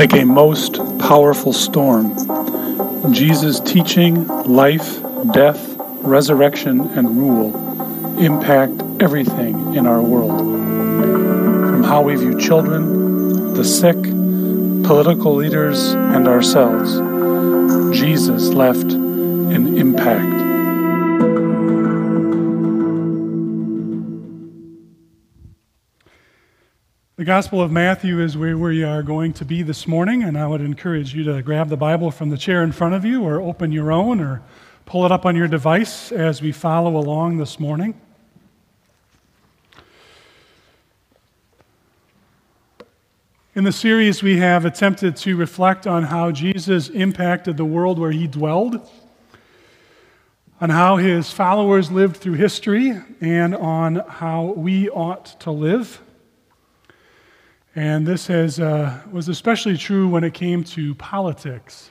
Like a most powerful storm, Jesus' teaching, life, death, resurrection, and rule impact everything in our world. From how we view children, the sick, political leaders, and ourselves, Jesus left an impact. The Gospel of Matthew is where we are going to be this morning, and I would encourage you to grab the Bible from the chair in front of you, or open your own, or pull it up on your device as we follow along this morning. In the series, we have attempted to reflect on how Jesus impacted the world where he dwelled, on how his followers lived through history, and on how we ought to live. And this has, uh, was especially true when it came to politics.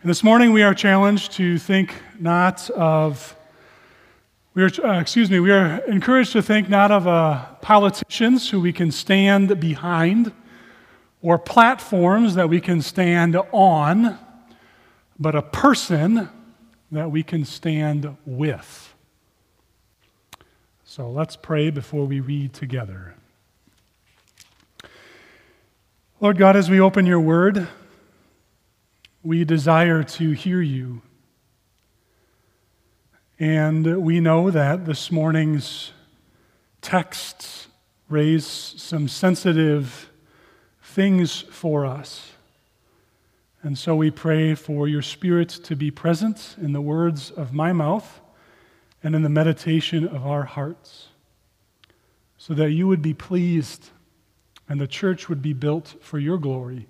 And this morning we are challenged to think not of, we are, uh, excuse me, we are encouraged to think not of uh, politicians who we can stand behind or platforms that we can stand on, but a person that we can stand with. So let's pray before we read together. Lord God, as we open your word, we desire to hear you. And we know that this morning's texts raise some sensitive things for us. And so we pray for your Spirit to be present in the words of my mouth and in the meditation of our hearts, so that you would be pleased and the church would be built for your glory.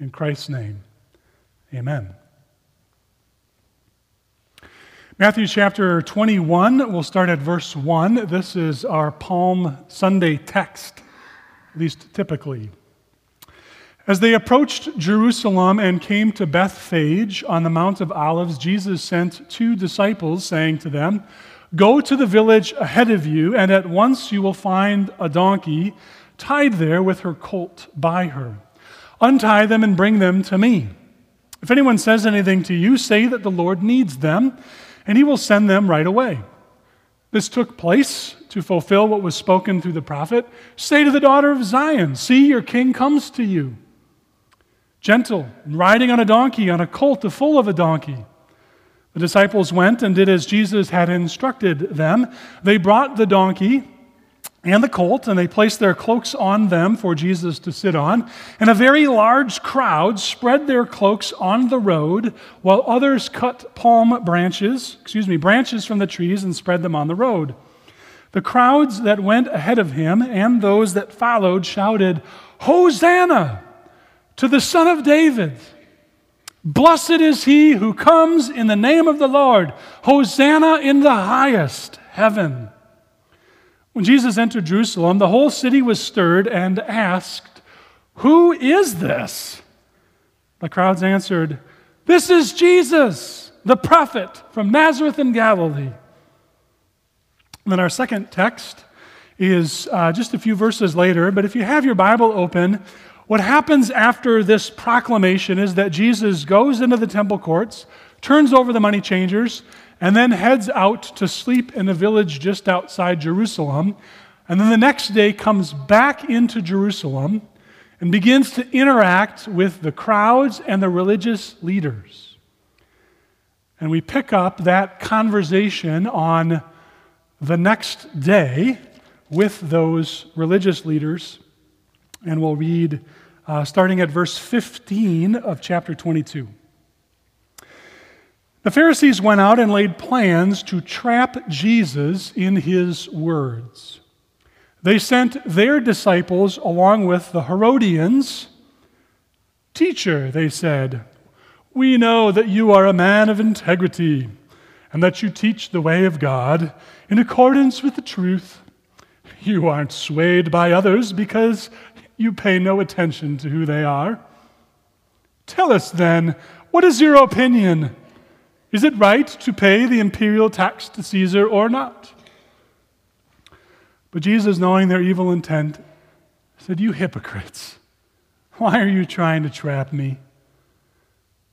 In Christ's name, amen. Matthew chapter 21, we'll start at verse 1. This is our Palm Sunday text, at least typically. As they approached Jerusalem and came to Bethphage on the Mount of Olives, Jesus sent two disciples, saying to them, Go to the village ahead of you, and at once you will find a donkey tied there with her colt by her. Untie them and bring them to me. If anyone says anything to you, say that the Lord needs them, and he will send them right away. This took place to fulfill what was spoken through the prophet. Say to the daughter of Zion, See, your king comes to you. Gentle, riding on a donkey, on a colt, the foal of a donkey. The disciples went and did as Jesus had instructed them. They brought the donkey and the colt, and they placed their cloaks on them for Jesus to sit on. And a very large crowd spread their cloaks on the road, while others cut palm branches, excuse me, branches from the trees and spread them on the road. The crowds that went ahead of him and those that followed shouted, Hosanna to the Son of David! Blessed is he who comes in the name of the Lord! Hosanna in the highest heaven! When Jesus entered Jerusalem, the whole city was stirred and asked, Who is this? The crowds answered, This is Jesus, the prophet from Nazareth in Galilee. And then our second text is uh, just a few verses later, but if you have your Bible open, what happens after this proclamation is that Jesus goes into the temple courts, turns over the money changers, and then heads out to sleep in a village just outside Jerusalem. And then the next day comes back into Jerusalem and begins to interact with the crowds and the religious leaders. And we pick up that conversation on the next day with those religious leaders. And we'll read uh, starting at verse 15 of chapter 22. The Pharisees went out and laid plans to trap Jesus in his words. They sent their disciples along with the Herodians. Teacher, they said, we know that you are a man of integrity and that you teach the way of God in accordance with the truth. You aren't swayed by others because you pay no attention to who they are. Tell us then, what is your opinion? Is it right to pay the imperial tax to Caesar or not? But Jesus, knowing their evil intent, said, You hypocrites, Why are you trying to trap me?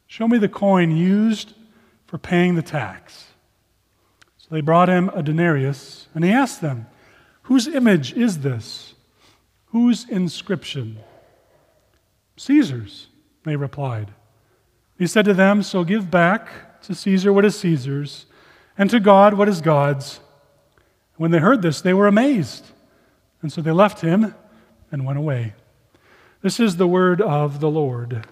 Show me the coin used for paying the tax. So they brought him a denarius, and he asked them, Whose image is this? Whose inscription? Caesar's, they replied. He said to them, So give back to Caesar what is Caesar's, and to God what is God's. When they heard this, they were amazed. And so they left him and went away. This is the word of the Lord.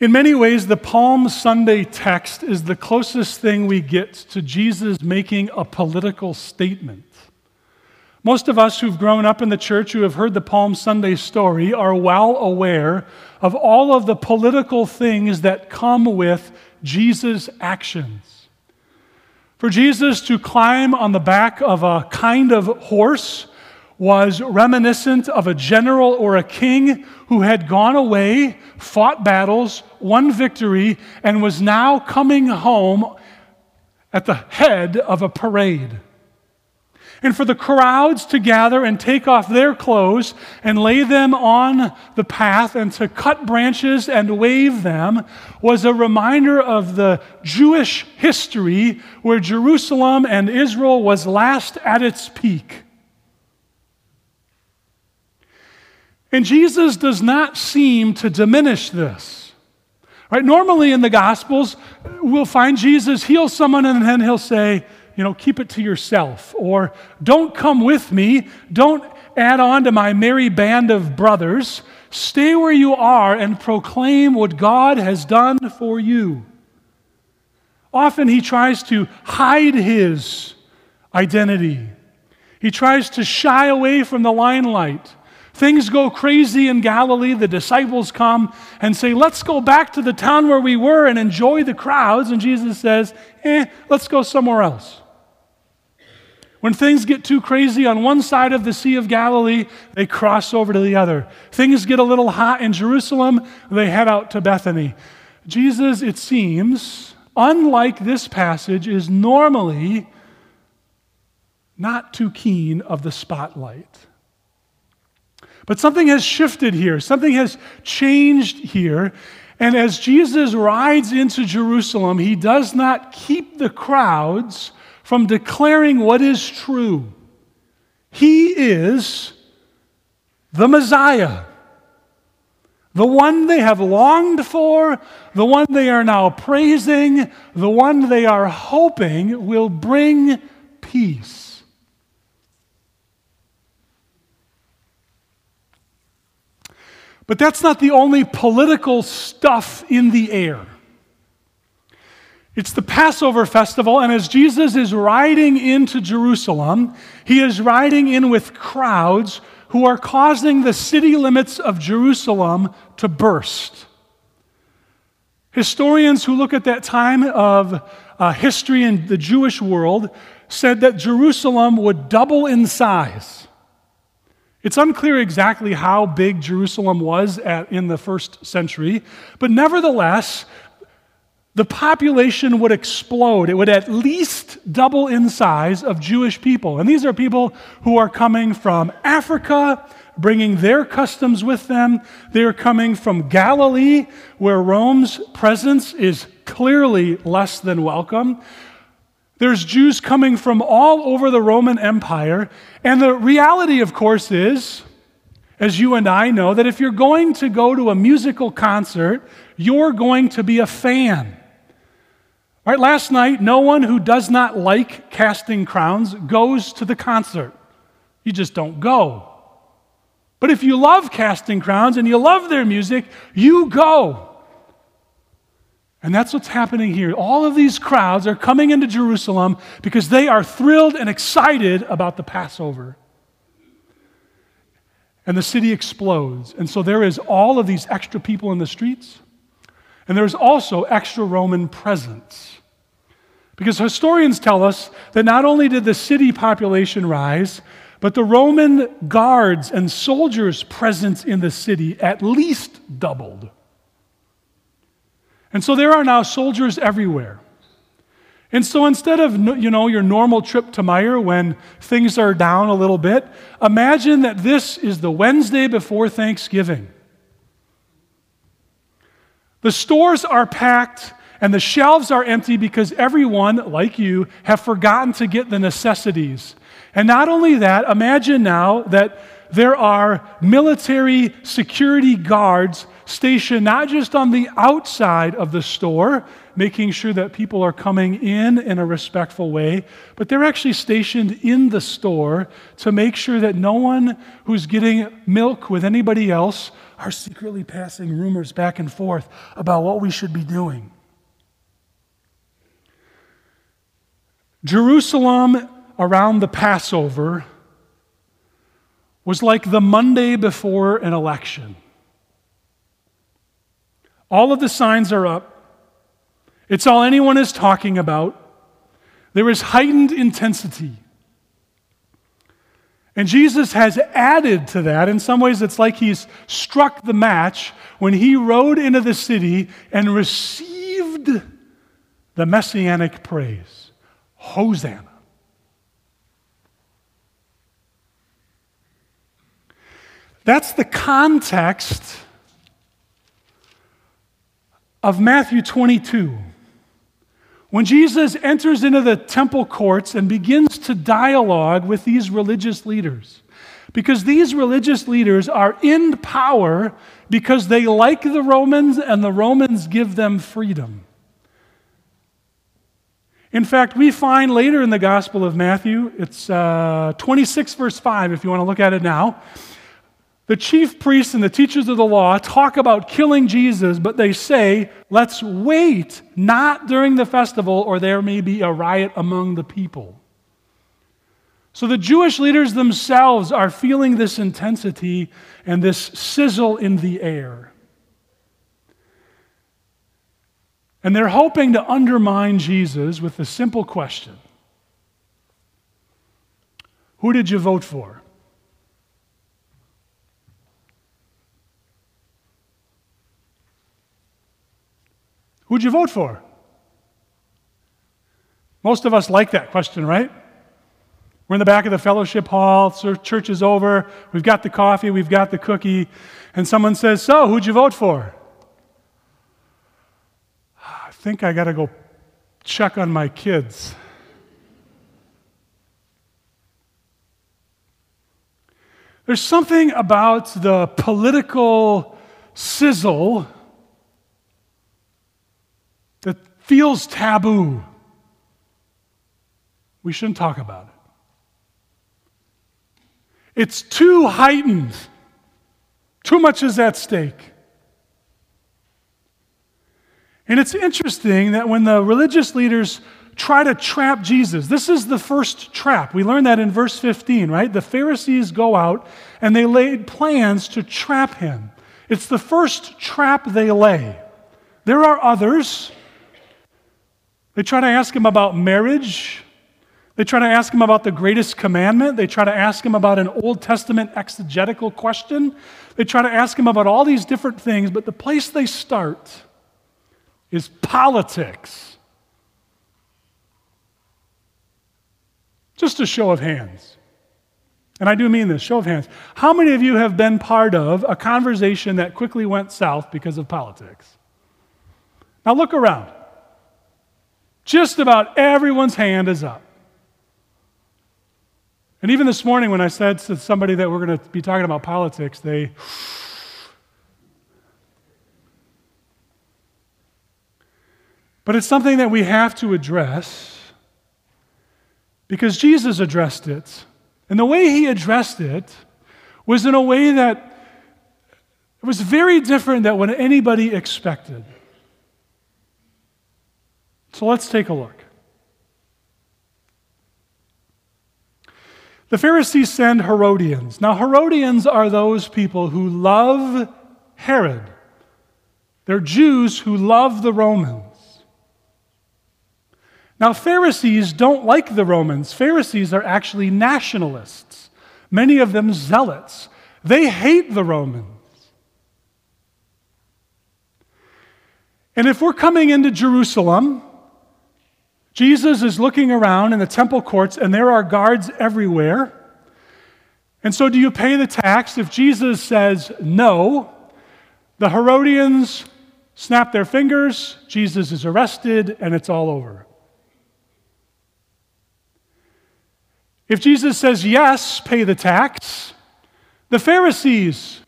In many ways, the Palm Sunday text is the closest thing we get to Jesus making a political statement. Most of us who've grown up in the church, who have heard the Palm Sunday story, are well aware of all of the political things that come with Jesus' actions. For Jesus to climb on the back of a kind of horse was reminiscent of a general or a king who had gone away, fought battles, won victory, and was now coming home at the head of a parade. And for the crowds to gather and take off their clothes and lay them on the path and to cut branches and wave them was a reminder of the Jewish history where Jerusalem and Israel was last at its peak. And Jesus does not seem to diminish this. Right? Normally in the Gospels, we'll find Jesus heal someone and then he'll say, you know, keep it to yourself. Or don't come with me. Don't add on to my merry band of brothers. Stay where you are and proclaim what God has done for you. Often he tries to hide his identity. He tries to shy away from the limelight. Things go crazy in Galilee. The disciples come and say, Let's go back to the town where we were and enjoy the crowds. And Jesus says, Eh, let's go somewhere else. When things get too crazy on one side of the Sea of Galilee, they cross over to the other. Things get a little hot in Jerusalem, they head out to Bethany. Jesus, it seems, unlike this passage, is normally not too keen of the spotlight. But something has shifted here, something has changed here. And as Jesus rides into Jerusalem, he does not keep the crowds from declaring what is true. He is the Messiah, the one they have longed for, the one they are now praising, the one they are hoping will bring peace. But that's not the only political stuff in the air. It's the Passover festival, and as Jesus is riding into Jerusalem, he is riding in with crowds who are causing the city limits of Jerusalem to burst. Historians who look at that time of uh, history in the Jewish world said that Jerusalem would double in size. It's unclear exactly how big Jerusalem was at, in the first century, but nevertheless, the population would explode. It would at least double in size of Jewish people. And these are people who are coming from Africa, bringing their customs with them. They're coming from Galilee, where Rome's presence is clearly less than welcome. There's Jews coming from all over the Roman Empire. And the reality, of course, is, as you and I know, that if you're going to go to a musical concert, you're going to be a fan. Right, last night, no one who does not like casting crowns goes to the concert. You just don't go. But if you love casting crowns and you love their music, you go. And that's what's happening here. All of these crowds are coming into Jerusalem because they are thrilled and excited about the Passover. And the city explodes. And so there is all of these extra people in the streets. And there's also extra Roman presence. Because historians tell us that not only did the city population rise, but the Roman guards and soldiers' presence in the city at least doubled. And so there are now soldiers everywhere. And so instead of you know your normal trip to Meijer when things are down a little bit, imagine that this is the Wednesday before Thanksgiving. The stores are packed and the shelves are empty because everyone, like you, have forgotten to get the necessities. And not only that, imagine now that there are military security guards stationed not just on the outside of the store, making sure that people are coming in in a respectful way, but they're actually stationed in the store to make sure that no one who's getting milk with anybody else are secretly passing rumors back and forth about what we should be doing. Jerusalem around the Passover was like the Monday before an election. All of the signs are up. It's all anyone is talking about. There is heightened intensity. And Jesus has added to that. In some ways, it's like he's struck the match when he rode into the city and received the messianic praise Hosanna. That's the context of Matthew 22. When Jesus enters into the temple courts and begins to dialogue with these religious leaders, because these religious leaders are in power because they like the Romans and the Romans give them freedom. In fact, we find later in the Gospel of Matthew, it's uh, 26, verse 5, if you want to look at it now. The chief priests and the teachers of the law talk about killing Jesus, but they say, let's wait, not during the festival, or there may be a riot among the people. So the Jewish leaders themselves are feeling this intensity and this sizzle in the air. And they're hoping to undermine Jesus with the simple question Who did you vote for? Who'd you vote for? Most of us like that question, right? We're in the back of the fellowship hall, church is over, we've got the coffee, we've got the cookie, and someone says, So, who'd you vote for? I think I got to go check on my kids. There's something about the political sizzle feels taboo. We shouldn't talk about it. It's too heightened. Too much is at stake. And it's interesting that when the religious leaders try to trap Jesus, this is the first trap. We learn that in verse 15, right? The Pharisees go out and they laid plans to trap him. It's the first trap they lay. There are others. They try to ask him about marriage. They try to ask him about the greatest commandment. They try to ask him about an Old Testament exegetical question. They try to ask him about all these different things, but the place they start is politics. Just a show of hands. And I do mean this show of hands. How many of you have been part of a conversation that quickly went south because of politics? Now look around. Just about everyone's hand is up. And even this morning, when I said to somebody that we're going to be talking about politics, they. But it's something that we have to address because Jesus addressed it. And the way he addressed it was in a way that was very different than what anybody expected. So let's take a look. The Pharisees send Herodians. Now, Herodians are those people who love Herod. They're Jews who love the Romans. Now, Pharisees don't like the Romans. Pharisees are actually nationalists, many of them zealots. They hate the Romans. And if we're coming into Jerusalem, Jesus is looking around in the temple courts, and there are guards everywhere. And so, do you pay the tax? If Jesus says no, the Herodians snap their fingers, Jesus is arrested, and it's all over. If Jesus says yes, pay the tax, the Pharisees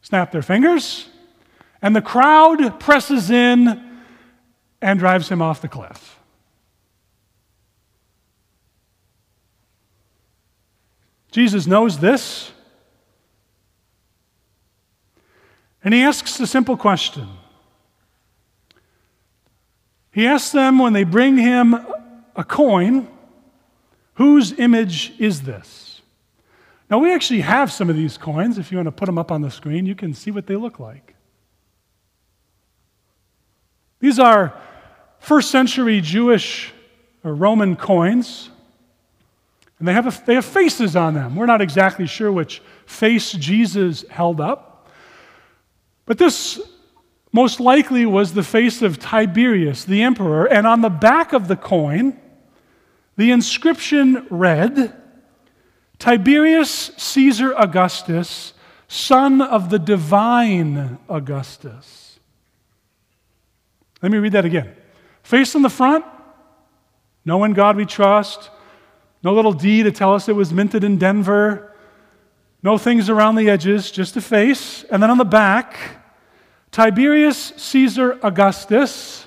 snap their fingers, and the crowd presses in and drives him off the cliff. Jesus knows this. And he asks a simple question. He asks them when they bring him a coin, whose image is this? Now, we actually have some of these coins. If you want to put them up on the screen, you can see what they look like. These are first century Jewish or Roman coins. And they have, a, they have faces on them. We're not exactly sure which face Jesus held up. But this most likely was the face of Tiberius, the emperor. And on the back of the coin, the inscription read Tiberius Caesar Augustus, son of the divine Augustus. Let me read that again. Face on the front, knowing God we trust. No little D to tell us it was minted in Denver. No things around the edges, just a face. And then on the back, Tiberius Caesar Augustus,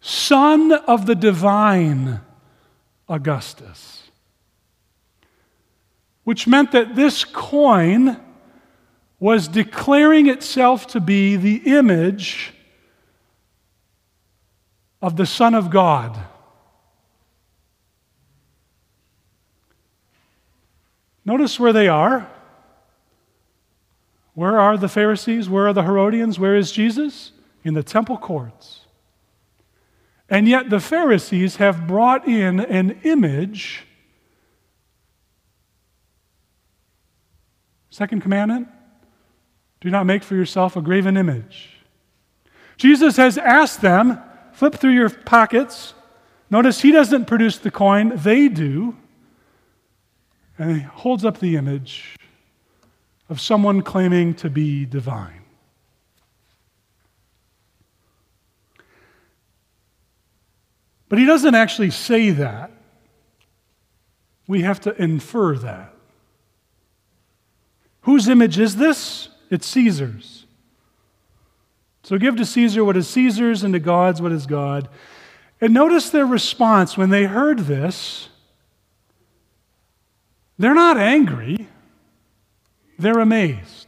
son of the divine Augustus. Which meant that this coin was declaring itself to be the image of the Son of God. Notice where they are. Where are the Pharisees? Where are the Herodians? Where is Jesus? In the temple courts. And yet the Pharisees have brought in an image. Second commandment do not make for yourself a graven image. Jesus has asked them, flip through your pockets. Notice he doesn't produce the coin, they do. And he holds up the image of someone claiming to be divine. But he doesn't actually say that. We have to infer that. Whose image is this? It's Caesar's. So give to Caesar what is Caesar's and to God's what is God. And notice their response when they heard this. They're not angry, they're amazed.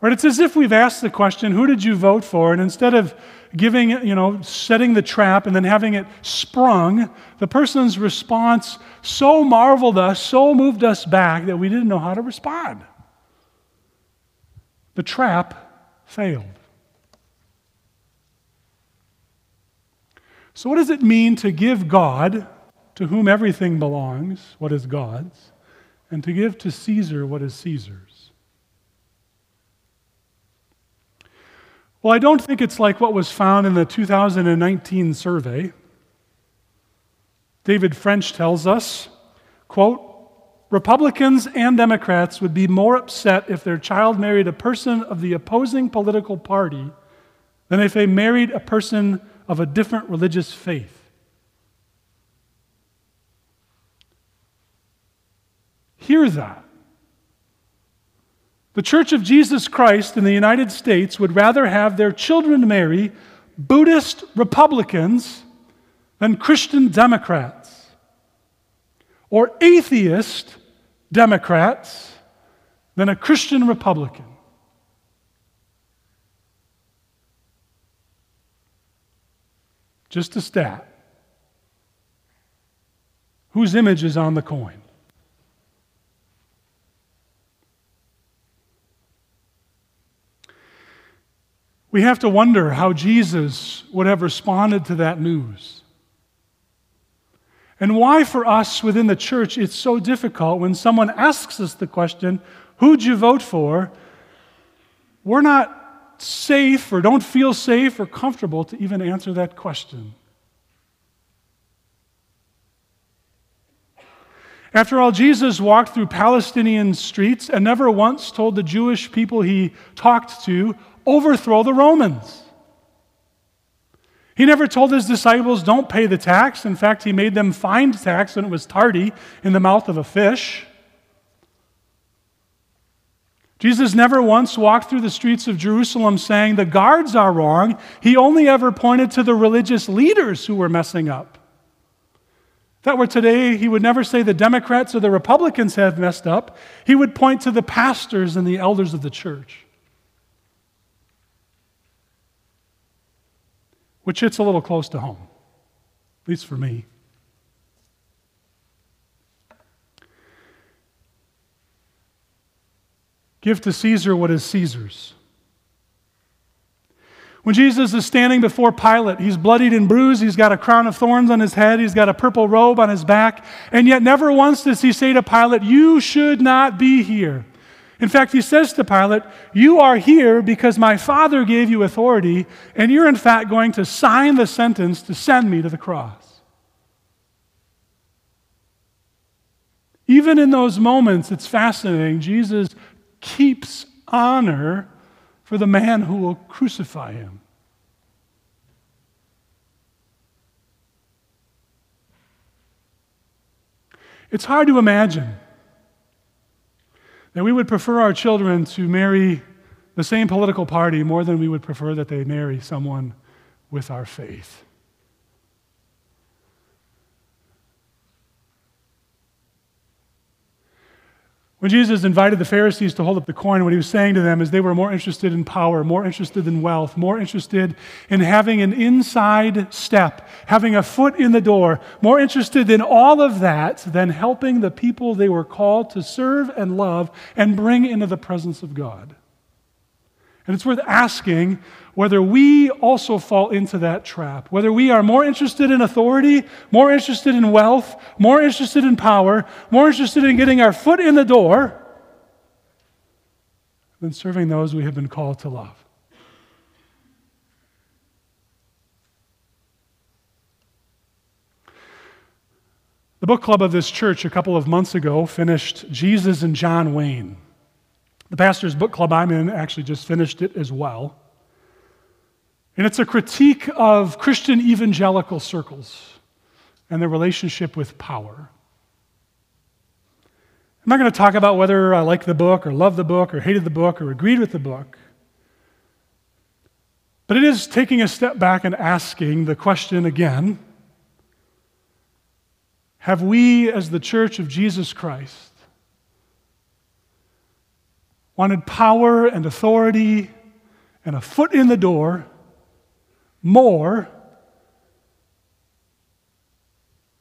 Right? It's as if we've asked the question, who did you vote for? And instead of giving, you know, setting the trap and then having it sprung, the person's response so marveled us, so moved us back that we didn't know how to respond. The trap failed. So, what does it mean to give God to whom everything belongs, what is God's, and to give to Caesar what is Caesar's. Well, I don't think it's like what was found in the 2019 survey. David French tells us, quote, Republicans and Democrats would be more upset if their child married a person of the opposing political party than if they married a person of a different religious faith. Hear that. The Church of Jesus Christ in the United States would rather have their children marry Buddhist Republicans than Christian Democrats, or atheist Democrats than a Christian Republican. Just a stat. Whose image is on the coin? We have to wonder how Jesus would have responded to that news. And why, for us within the church, it's so difficult when someone asks us the question, Who'd you vote for? We're not safe or don't feel safe or comfortable to even answer that question. After all, Jesus walked through Palestinian streets and never once told the Jewish people he talked to, overthrow the Romans. He never told his disciples, don't pay the tax. In fact, he made them find tax when it was tardy in the mouth of a fish. Jesus never once walked through the streets of Jerusalem saying, the guards are wrong. He only ever pointed to the religious leaders who were messing up. If that were today, he would never say the Democrats or the Republicans have messed up. He would point to the pastors and the elders of the church. Which hits a little close to home, at least for me. Give to Caesar what is Caesar's. When Jesus is standing before Pilate, he's bloodied and bruised. He's got a crown of thorns on his head. He's got a purple robe on his back. And yet, never once does he say to Pilate, You should not be here. In fact, he says to Pilate, You are here because my Father gave you authority, and you're in fact going to sign the sentence to send me to the cross. Even in those moments, it's fascinating. Jesus keeps honor for the man who will crucify him. It's hard to imagine that we would prefer our children to marry the same political party more than we would prefer that they marry someone with our faith. When Jesus invited the Pharisees to hold up the coin, what he was saying to them is they were more interested in power, more interested in wealth, more interested in having an inside step, having a foot in the door, more interested in all of that than helping the people they were called to serve and love and bring into the presence of God. And it's worth asking whether we also fall into that trap, whether we are more interested in authority, more interested in wealth, more interested in power, more interested in getting our foot in the door than serving those we have been called to love. The book club of this church a couple of months ago finished Jesus and John Wayne. The pastor's book club I'm in actually just finished it as well. And it's a critique of Christian evangelical circles and their relationship with power. I'm not going to talk about whether I like the book or love the book or hated the book or agreed with the book. But it is taking a step back and asking the question again Have we, as the church of Jesus Christ, wanted power and authority and a foot in the door more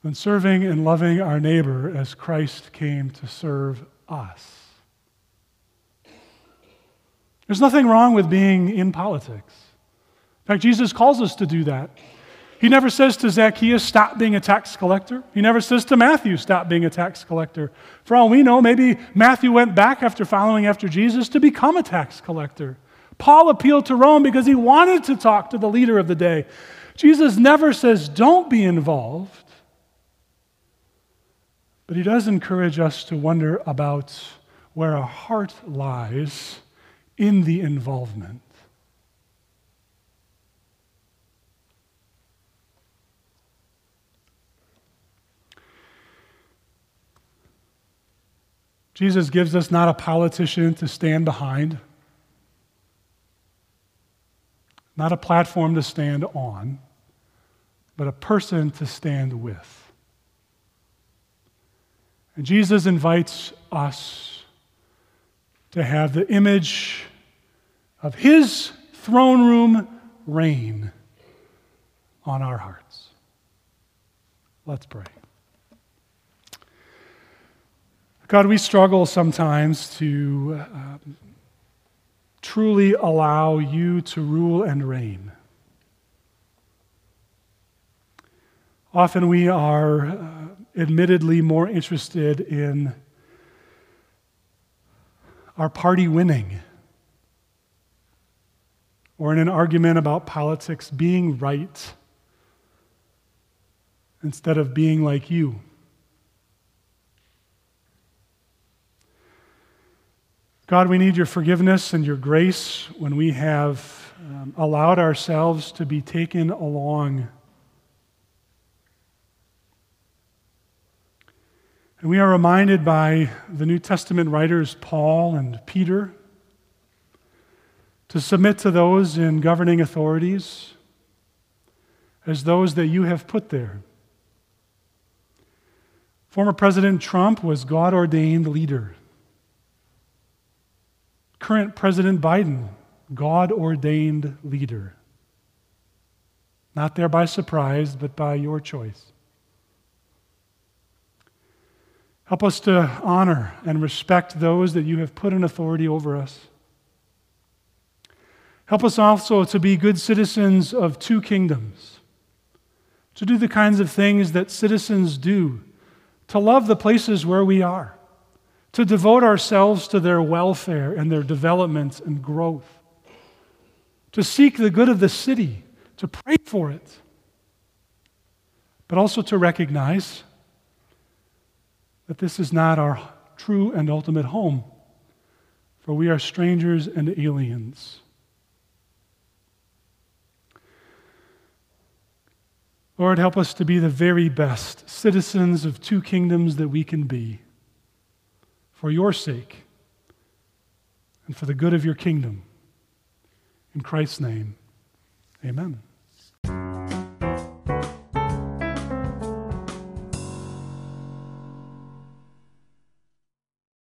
than serving and loving our neighbor as Christ came to serve us. There's nothing wrong with being in politics. In fact, Jesus calls us to do that. He never says to Zacchaeus, stop being a tax collector. He never says to Matthew, stop being a tax collector. For all we know, maybe Matthew went back after following after Jesus to become a tax collector. Paul appealed to Rome because he wanted to talk to the leader of the day. Jesus never says, don't be involved. But he does encourage us to wonder about where our heart lies in the involvement. Jesus gives us not a politician to stand behind, not a platform to stand on, but a person to stand with. And Jesus invites us to have the image of his throne room reign on our hearts. Let's pray. God, we struggle sometimes to uh, truly allow you to rule and reign. Often we are uh, admittedly more interested in our party winning or in an argument about politics being right instead of being like you. God, we need your forgiveness and your grace when we have um, allowed ourselves to be taken along. And we are reminded by the New Testament writers Paul and Peter to submit to those in governing authorities as those that you have put there. Former President Trump was God ordained leader. Current President Biden, God ordained leader. Not there by surprise, but by your choice. Help us to honor and respect those that you have put in authority over us. Help us also to be good citizens of two kingdoms, to do the kinds of things that citizens do, to love the places where we are to devote ourselves to their welfare and their development and growth, to seek the good of the city, to pray for it, but also to recognize that this is not our true and ultimate home, for we are strangers and aliens. Lord, help us to be the very best citizens of two kingdoms that we can be for your sake and for the good of your kingdom. In Christ's name, amen.